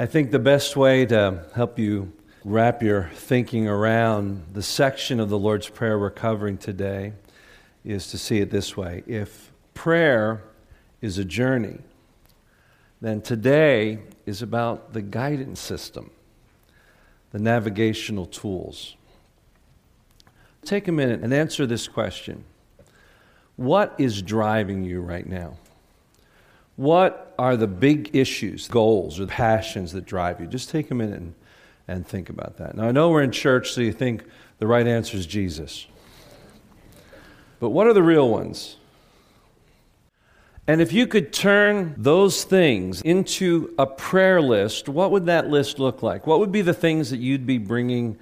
I think the best way to help you wrap your thinking around the section of the Lord's Prayer we're covering today is to see it this way. If prayer is a journey, then today is about the guidance system, the navigational tools. Take a minute and answer this question What is driving you right now? What are the big issues, goals, or passions that drive you? Just take a minute and, and think about that. Now, I know we're in church, so you think the right answer is Jesus. But what are the real ones? And if you could turn those things into a prayer list, what would that list look like? What would be the things that you'd be bringing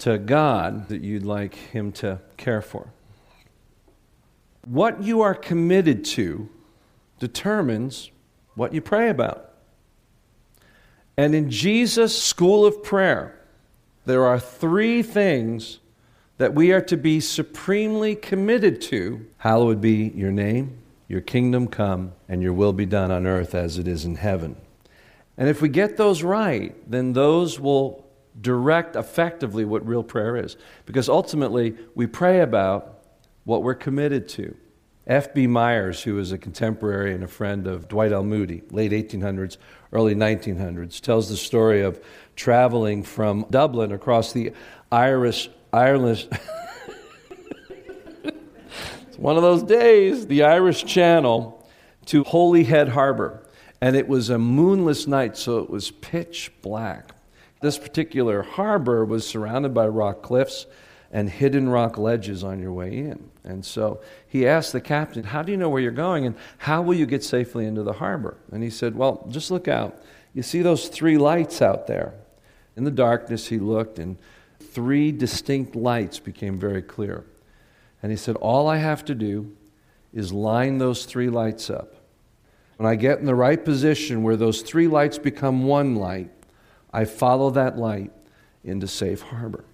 to God that you'd like Him to care for? What you are committed to determines what you pray about. And in Jesus' school of prayer, there are three things that we are to be supremely committed to. Hallowed be your name, your kingdom come, and your will be done on earth as it is in heaven. And if we get those right, then those will direct effectively what real prayer is. Because ultimately, we pray about what we're committed to. F.B. Meyers, who was a contemporary and a friend of Dwight L. Moody, late 1800s, early 1900s, tells the story of traveling from Dublin across the Irish, Ireland. it's one of those days, the Irish Channel to Holyhead Harbor. And it was a moonless night, so it was pitch black. This particular harbor was surrounded by rock cliffs and hidden rock ledges on your way in. And so he asked the captain, How do you know where you're going and how will you get safely into the harbor? And he said, Well, just look out. You see those three lights out there? In the darkness, he looked, and three distinct lights became very clear. And he said, All I have to do is line those three lights up. When I get in the right position where those three lights become one light, I follow that light into safe harbor.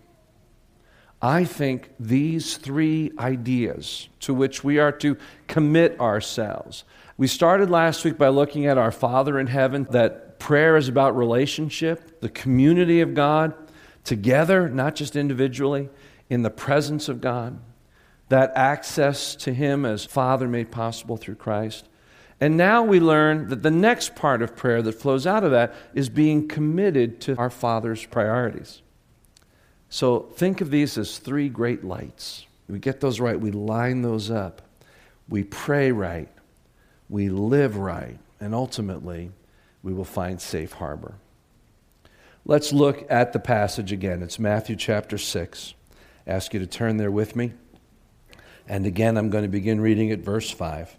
I think these three ideas to which we are to commit ourselves. We started last week by looking at our Father in heaven, that prayer is about relationship, the community of God, together, not just individually, in the presence of God, that access to Him as Father made possible through Christ. And now we learn that the next part of prayer that flows out of that is being committed to our Father's priorities. So think of these as three great lights. We get those right, we line those up, we pray right, we live right, and ultimately we will find safe harbor. Let's look at the passage again. It's Matthew chapter 6. I ask you to turn there with me. And again, I'm going to begin reading at verse 5.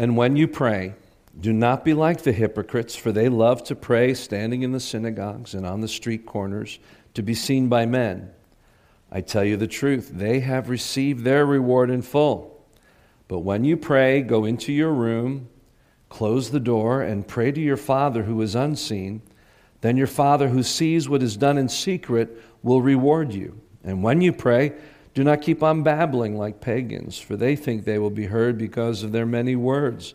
And when you pray, do not be like the hypocrites, for they love to pray standing in the synagogues and on the street corners to be seen by men. I tell you the truth, they have received their reward in full. But when you pray, go into your room, close the door, and pray to your Father who is unseen. Then your Father who sees what is done in secret will reward you. And when you pray, do not keep on babbling like pagans, for they think they will be heard because of their many words.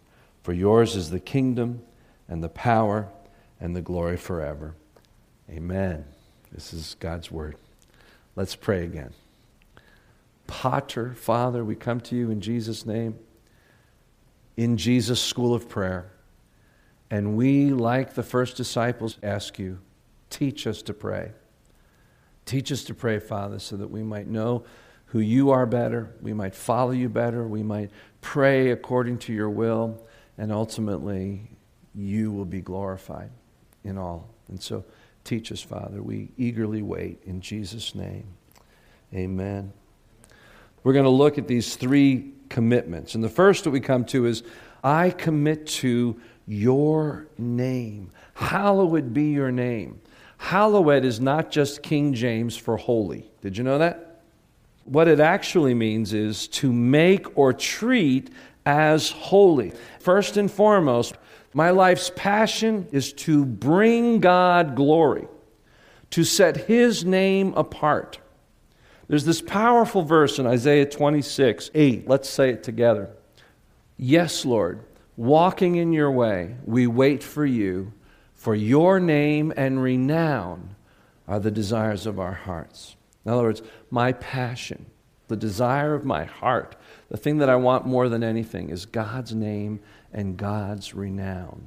For yours is the kingdom and the power and the glory forever. Amen. This is God's word. Let's pray again. Pater, Father, we come to you in Jesus' name, in Jesus' school of prayer. And we, like the first disciples, ask you, teach us to pray. Teach us to pray, Father, so that we might know who you are better, we might follow you better, we might pray according to your will and ultimately you will be glorified in all. And so teach us, Father. We eagerly wait in Jesus' name. Amen. We're going to look at these three commitments. And the first that we come to is I commit to your name. Hallowed be your name. Hallowed is not just King James for holy. Did you know that? What it actually means is to make or treat as holy. First and foremost, my life's passion is to bring God glory, to set His name apart. There's this powerful verse in Isaiah 26 8. Let's say it together. Yes, Lord, walking in your way, we wait for you for your name and renown are the desires of our hearts. In other words, my passion, the desire of my heart, the thing that I want more than anything is God's name and God's renown.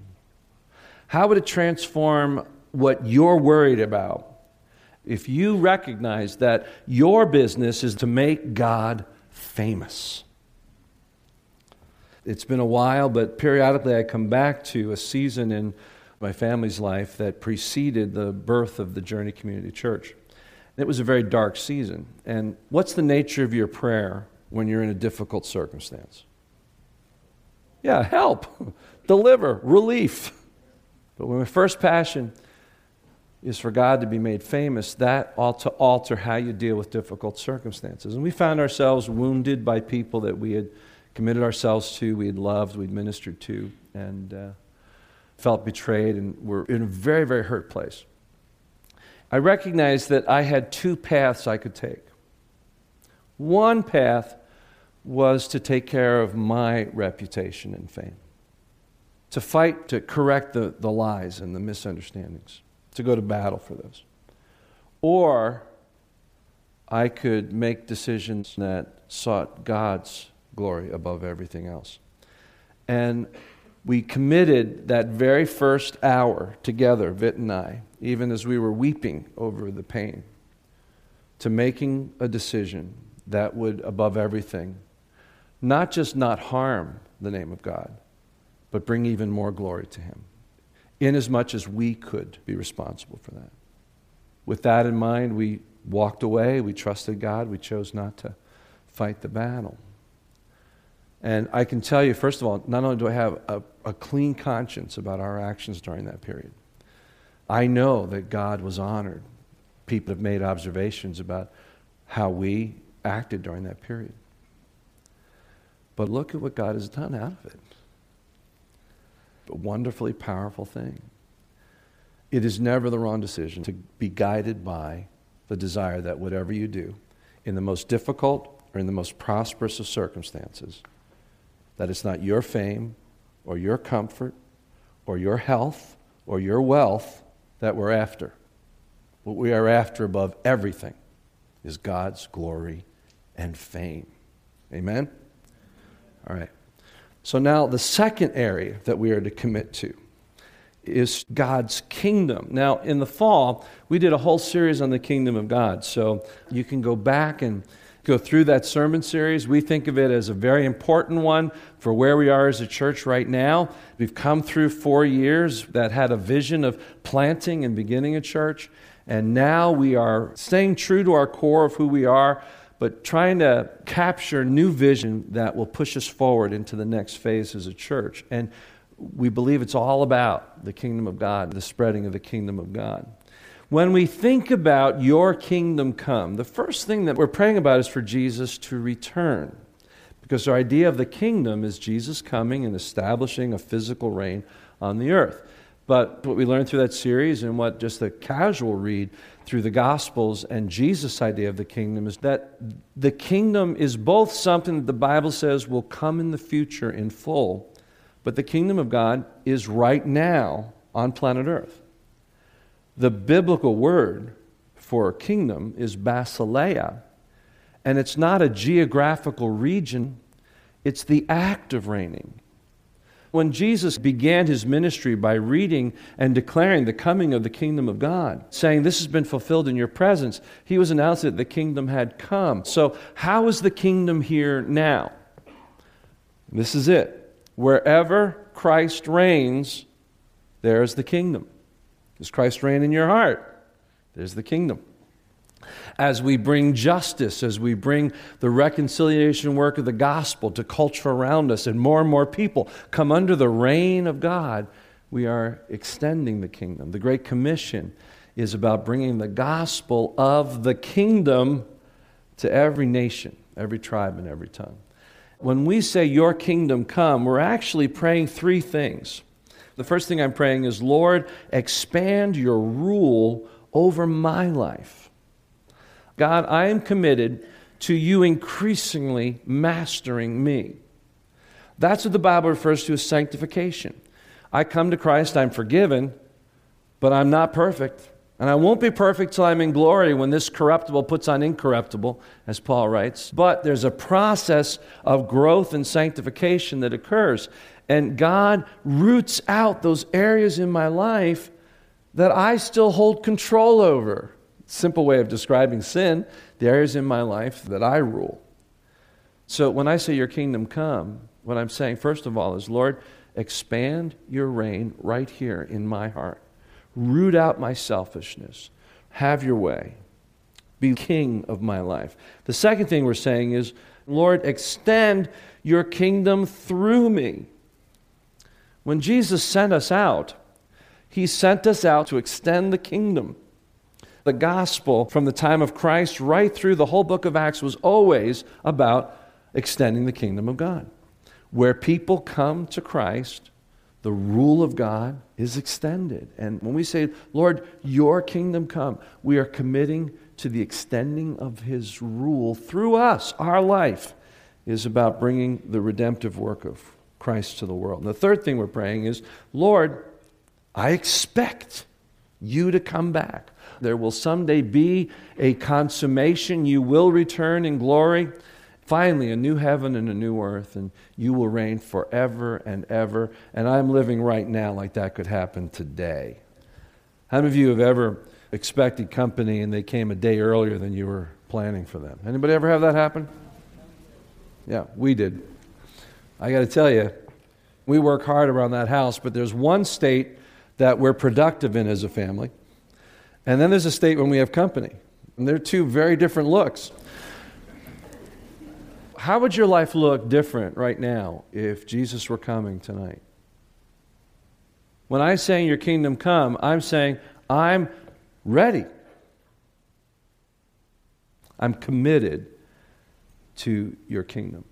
How would it transform what you're worried about if you recognize that your business is to make God famous? It's been a while, but periodically I come back to a season in my family's life that preceded the birth of the Journey Community Church. It was a very dark season. And what's the nature of your prayer when you're in a difficult circumstance? Yeah, help, deliver, relief. But when my first passion is for God to be made famous, that ought to alter how you deal with difficult circumstances. And we found ourselves wounded by people that we had committed ourselves to, we had loved, we'd ministered to. And uh, felt betrayed and were in a very, very hurt place. I recognized that I had two paths I could take. One path was to take care of my reputation and fame, to fight to correct the, the lies and the misunderstandings, to go to battle for those. Or I could make decisions that sought God's glory above everything else. And we committed that very first hour together, Vit and I, even as we were weeping over the pain, to making a decision that would, above everything, not just not harm the name of God, but bring even more glory to Him, inasmuch as we could be responsible for that. With that in mind, we walked away, we trusted God, we chose not to fight the battle. And I can tell you, first of all, not only do I have a, a clean conscience about our actions during that period, I know that God was honored. People have made observations about how we acted during that period. But look at what God has done out of it. A wonderfully powerful thing. It is never the wrong decision to be guided by the desire that whatever you do, in the most difficult or in the most prosperous of circumstances, that it's not your fame or your comfort or your health or your wealth that we're after. What we are after above everything is God's glory and fame. Amen? All right. So now the second area that we are to commit to is God's kingdom. Now, in the fall, we did a whole series on the kingdom of God. So you can go back and go through that sermon series. We think of it as a very important one for where we are as a church right now. We've come through four years that had a vision of planting and beginning a church. And now we are staying true to our core of who we are, but trying to capture new vision that will push us forward into the next phase as a church. And we believe it's all about the kingdom of God, the spreading of the kingdom of God. When we think about your kingdom come, the first thing that we're praying about is for Jesus to return. Because our idea of the kingdom is Jesus coming and establishing a physical reign on the earth. But what we learned through that series and what just the casual read through the Gospels and Jesus' idea of the kingdom is that the kingdom is both something that the Bible says will come in the future in full, but the kingdom of God is right now on planet earth. The biblical word for kingdom is basileia, and it's not a geographical region, it's the act of reigning. When Jesus began his ministry by reading and declaring the coming of the kingdom of God, saying, This has been fulfilled in your presence, he was announcing that the kingdom had come. So, how is the kingdom here now? This is it. Wherever Christ reigns, there is the kingdom. Does Christ reign in your heart? There's the kingdom. as we bring justice, as we bring the reconciliation work of the gospel to culture around us, and more and more people come under the reign of God, we are extending the kingdom. The Great Commission is about bringing the gospel of the kingdom to every nation, every tribe, and every tongue. When we say, Your kingdom come, we're actually praying three things. The first thing I'm praying is, Lord, expand your rule over my life. God, I am committed to you increasingly mastering me. That's what the Bible refers to as sanctification. I come to Christ, I'm forgiven, but I'm not perfect. And I won't be perfect till I'm in glory when this corruptible puts on incorruptible, as Paul writes. But there's a process of growth and sanctification that occurs. And God roots out those areas in my life that I still hold control over. Simple way of describing sin, the areas in my life that I rule. So when I say your kingdom come, what I'm saying, first of all, is Lord, expand your reign right here in my heart. Root out my selfishness. Have your way. Be king of my life. The second thing we're saying is, Lord, extend your kingdom through me. When Jesus sent us out, he sent us out to extend the kingdom. The gospel from the time of Christ right through the whole book of Acts was always about extending the kingdom of God. Where people come to Christ, the rule of God is extended. And when we say, Lord, your kingdom come, we are committing to the extending of his rule through us. Our life is about bringing the redemptive work of Christ to the world. And the third thing we're praying is, Lord, I expect you to come back. There will someday be a consummation. You will return in glory. Finally, a new heaven and a new earth, and you will reign forever and ever. And I'm living right now like that could happen today. How many of you have ever expected company and they came a day earlier than you were planning for them? Anybody ever have that happen? Yeah, we did. I got to tell you, we work hard around that house, but there's one state that we're productive in as a family, and then there's a state when we have company. And they're two very different looks. How would your life look different right now if Jesus were coming tonight? When I'm saying your kingdom come, I'm saying I'm ready. I'm committed to your kingdom.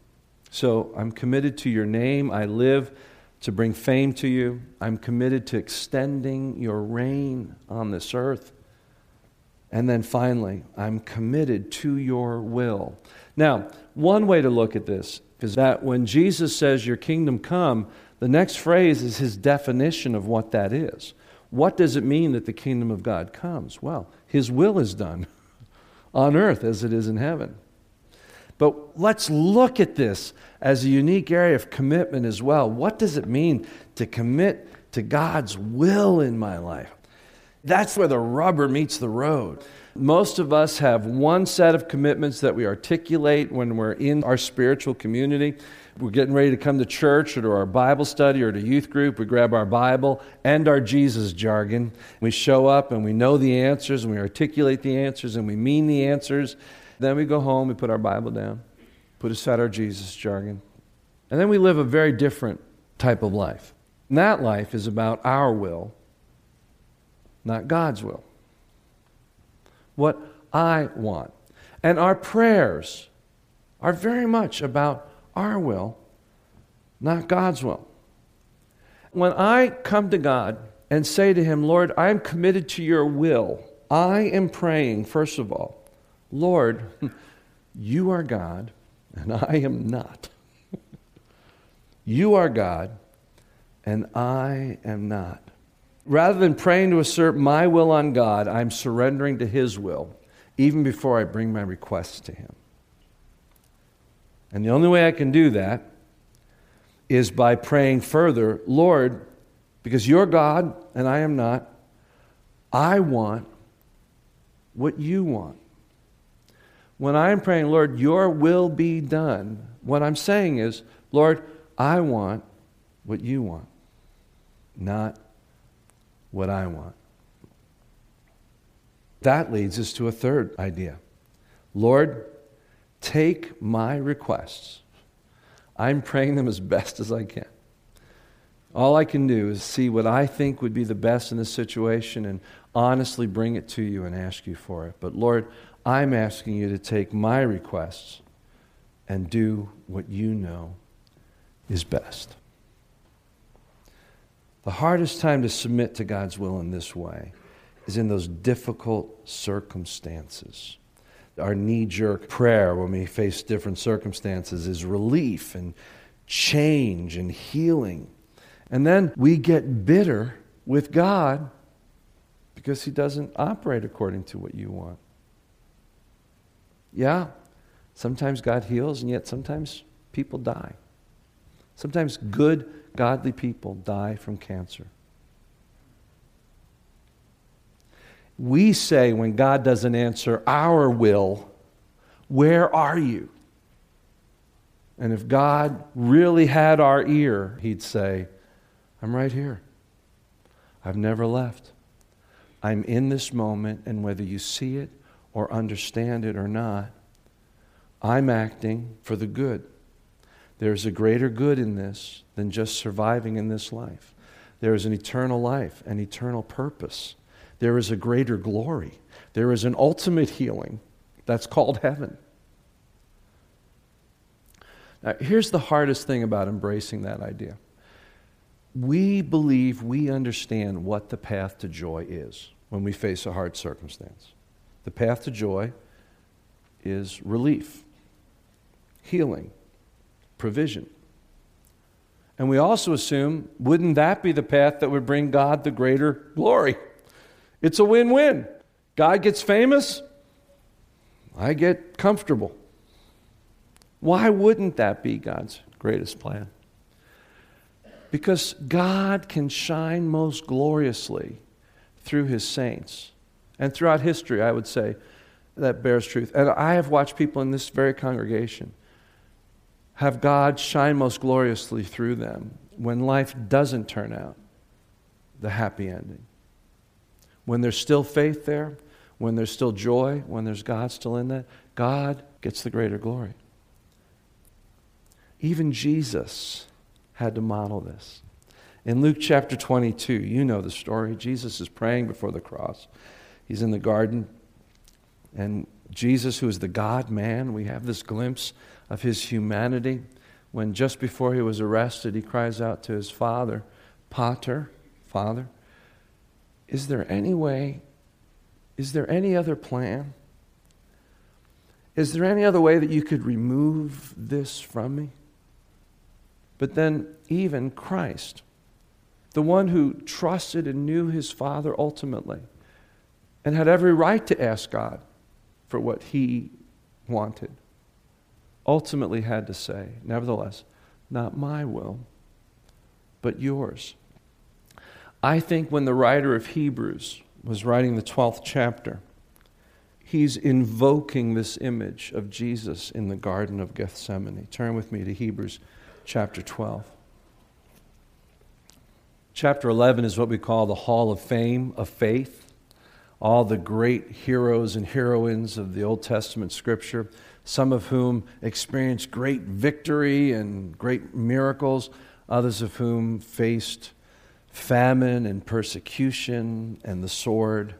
So I'm committed to your name. I live to bring fame to you. I'm committed to extending your reign on this earth. And then finally, I'm committed to your will. Now, one way to look at this is that when Jesus says, Your kingdom come, the next phrase is his definition of what that is. What does it mean that the kingdom of God comes? Well, his will is done on earth as it is in heaven. But let's look at this as a unique area of commitment as well. What does it mean to commit to God's will in my life? That's where the rubber meets the road. Most of us have one set of commitments that we articulate when we're in our spiritual community. We're getting ready to come to church or to our Bible study or to youth group. We grab our Bible and our Jesus jargon. We show up and we know the answers and we articulate the answers and we mean the answers. Then we go home, we put our Bible down, put aside our Jesus jargon, and then we live a very different type of life. And that life is about our will, not God's will. What I want. And our prayers are very much about our will, not God's will. When I come to God and say to Him, Lord, I am committed to your will, I am praying, first of all, Lord, you are God, and I am not. you are God, and I am not. Rather than praying to assert my will on God, I'm surrendering to His will, even before I bring my requests to Him. And the only way I can do that is by praying further, Lord, because you're God and I am not, I want what you want. When I'm praying, Lord, your will be done, what I'm saying is, Lord, I want what you want, not what I want. That leads us to a third idea Lord, take my requests. I'm praying them as best as I can. All I can do is see what I think would be the best in this situation and honestly bring it to you and ask you for it. But Lord, I'm asking you to take my requests and do what you know is best. The hardest time to submit to God's will in this way is in those difficult circumstances. Our knee jerk prayer when we face different circumstances is relief and change and healing. And then we get bitter with God because He doesn't operate according to what you want. Yeah, sometimes God heals, and yet sometimes people die. Sometimes good, godly people die from cancer. We say when God doesn't answer our will, Where are you? And if God really had our ear, He'd say, I'm right here. I've never left. I'm in this moment, and whether you see it or understand it or not, I'm acting for the good. There's a greater good in this than just surviving in this life. There is an eternal life, an eternal purpose. There is a greater glory. There is an ultimate healing that's called heaven. Now, here's the hardest thing about embracing that idea we believe we understand what the path to joy is when we face a hard circumstance. The path to joy is relief, healing, provision. And we also assume, wouldn't that be the path that would bring God the greater glory? It's a win win. God gets famous, I get comfortable. Why wouldn't that be God's greatest plan? Because God can shine most gloriously through his saints. And throughout history, I would say, that bears truth. And I have watched people in this very congregation have God shine most gloriously through them when life doesn't turn out the happy ending. When there's still faith there, when there's still joy, when there's God still in that, God gets the greater glory. Even Jesus had to model this. In Luke chapter 22, you know the story. Jesus is praying before the cross. He's in the garden, and Jesus, who is the God man, we have this glimpse of his humanity. When just before he was arrested, he cries out to his father, Pater, Father, is there any way, is there any other plan? Is there any other way that you could remove this from me? But then, even Christ, the one who trusted and knew his Father ultimately, and had every right to ask God for what he wanted, ultimately had to say, Nevertheless, not my will, but yours. I think when the writer of Hebrews was writing the 12th chapter, he's invoking this image of Jesus in the Garden of Gethsemane. Turn with me to Hebrews chapter 12. Chapter 11 is what we call the Hall of Fame of Faith. All the great heroes and heroines of the Old Testament scripture, some of whom experienced great victory and great miracles, others of whom faced famine and persecution and the sword.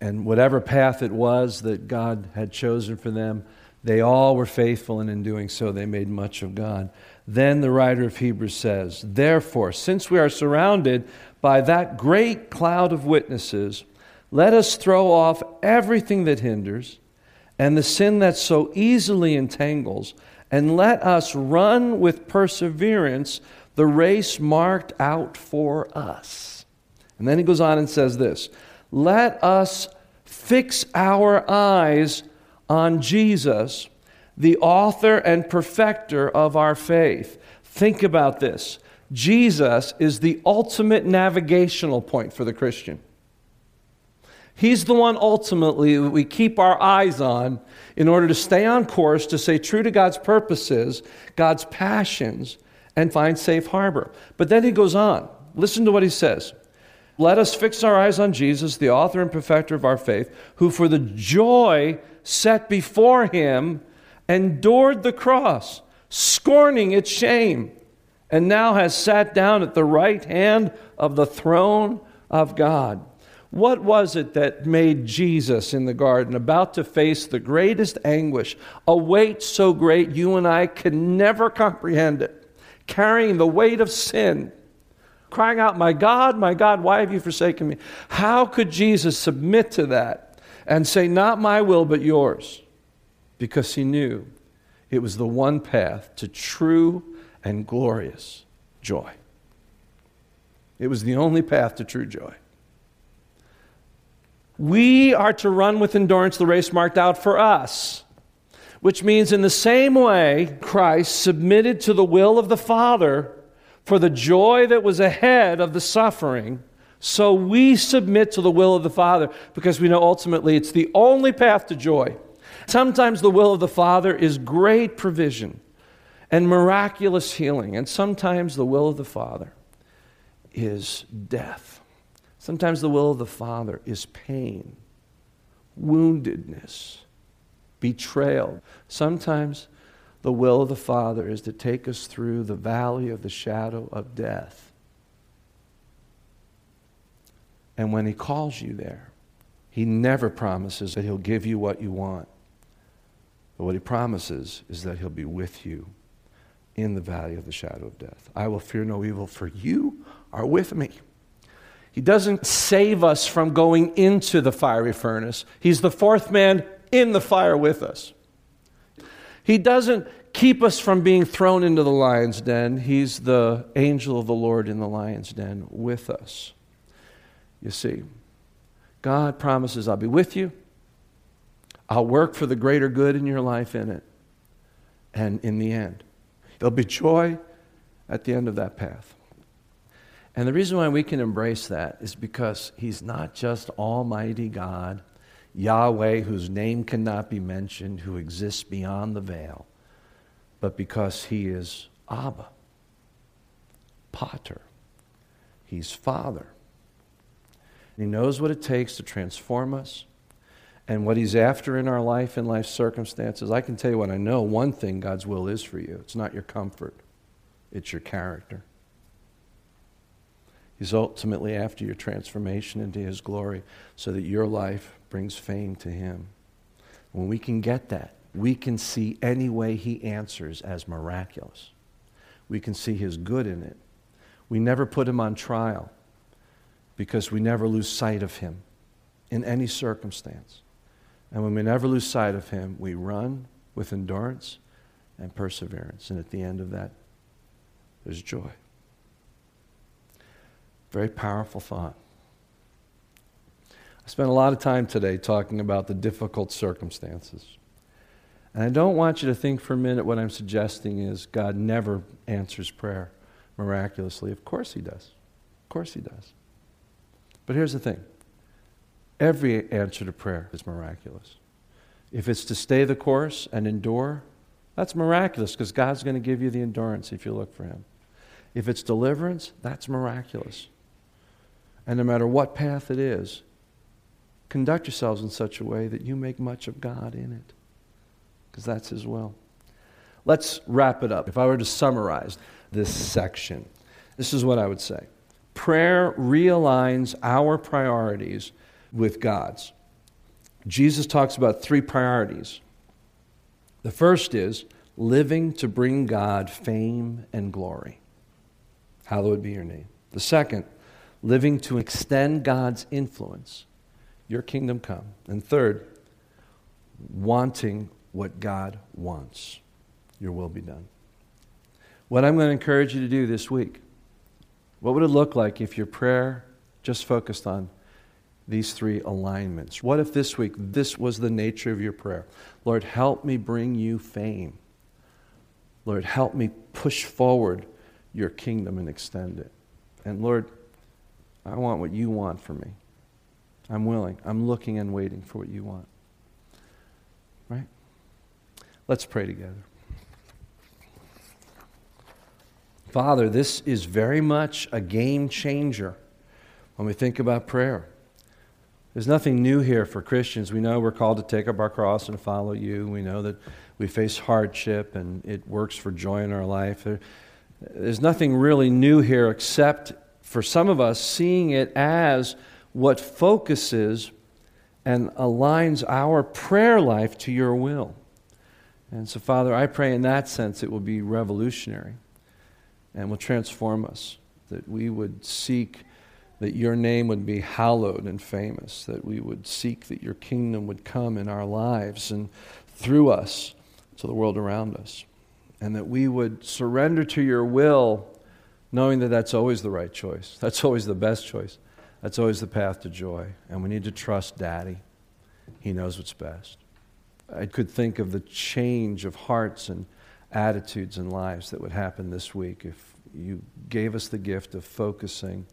And whatever path it was that God had chosen for them, they all were faithful, and in doing so, they made much of God. Then the writer of Hebrews says, Therefore, since we are surrounded by that great cloud of witnesses, let us throw off everything that hinders and the sin that so easily entangles, and let us run with perseverance the race marked out for us. And then he goes on and says this Let us fix our eyes on Jesus the author and perfecter of our faith. Think about this Jesus is the ultimate navigational point for the Christian. He's the one ultimately that we keep our eyes on in order to stay on course, to stay true to God's purposes, God's passions, and find safe harbor. But then he goes on. Listen to what he says. Let us fix our eyes on Jesus, the author and perfecter of our faith, who for the joy set before him endured the cross, scorning its shame, and now has sat down at the right hand of the throne of God. What was it that made Jesus in the garden about to face the greatest anguish, a weight so great you and I can never comprehend it, carrying the weight of sin, crying out, My God, my God, why have you forsaken me? How could Jesus submit to that and say, Not my will, but yours? Because he knew it was the one path to true and glorious joy. It was the only path to true joy. We are to run with endurance the race marked out for us, which means, in the same way, Christ submitted to the will of the Father for the joy that was ahead of the suffering. So we submit to the will of the Father because we know ultimately it's the only path to joy. Sometimes the will of the Father is great provision and miraculous healing, and sometimes the will of the Father is death. Sometimes the will of the Father is pain, woundedness, betrayal. Sometimes the will of the Father is to take us through the valley of the shadow of death. And when He calls you there, He never promises that He'll give you what you want. But what He promises is that He'll be with you in the valley of the shadow of death. I will fear no evil, for you are with me. He doesn't save us from going into the fiery furnace. He's the fourth man in the fire with us. He doesn't keep us from being thrown into the lion's den. He's the angel of the Lord in the lion's den with us. You see, God promises, I'll be with you. I'll work for the greater good in your life in it. And in the end, there'll be joy at the end of that path. And the reason why we can embrace that is because He's not just Almighty God, Yahweh, whose name cannot be mentioned, who exists beyond the veil, but because He is Abba, Pater. He's Father. He knows what it takes to transform us and what He's after in our life and life circumstances. I can tell you what I know one thing God's will is for you it's not your comfort, it's your character. He's ultimately after your transformation into His glory so that your life brings fame to Him. When we can get that, we can see any way He answers as miraculous. We can see His good in it. We never put Him on trial because we never lose sight of Him in any circumstance. And when we never lose sight of Him, we run with endurance and perseverance. And at the end of that, there's joy. Very powerful thought. I spent a lot of time today talking about the difficult circumstances. And I don't want you to think for a minute what I'm suggesting is God never answers prayer miraculously. Of course He does. Of course He does. But here's the thing every answer to prayer is miraculous. If it's to stay the course and endure, that's miraculous because God's going to give you the endurance if you look for Him. If it's deliverance, that's miraculous. And no matter what path it is, conduct yourselves in such a way that you make much of God in it, because that's His will. Let's wrap it up. If I were to summarize this section, this is what I would say prayer realigns our priorities with God's. Jesus talks about three priorities. The first is living to bring God fame and glory. Hallowed be your name. The second, living to extend God's influence, your kingdom come. And third, wanting what God wants, your will be done. What I'm going to encourage you to do this week, what would it look like if your prayer just focused on these three alignments? What if this week this was the nature of your prayer? Lord, help me bring you fame. Lord, help me push forward your kingdom and extend it. And Lord, I want what you want for me. I'm willing. I'm looking and waiting for what you want. Right? Let's pray together. Father, this is very much a game changer when we think about prayer. There's nothing new here for Christians. We know we're called to take up our cross and follow you. We know that we face hardship and it works for joy in our life. There's nothing really new here except for some of us seeing it as what focuses and aligns our prayer life to your will. And so, Father, I pray in that sense it will be revolutionary and will transform us, that we would seek that your name would be hallowed and famous, that we would seek that your kingdom would come in our lives and through us to the world around us, and that we would surrender to your will, knowing that that's always the right choice, that's always the best choice, that's always the path to joy. And we need to trust Daddy, He knows what's best. I could think of the change of hearts and attitudes and lives that would happen this week if you gave us the gift of focusing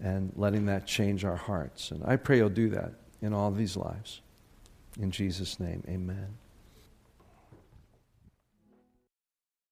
and letting that change our hearts. And I pray you'll do that in all these lives. In Jesus' name, amen.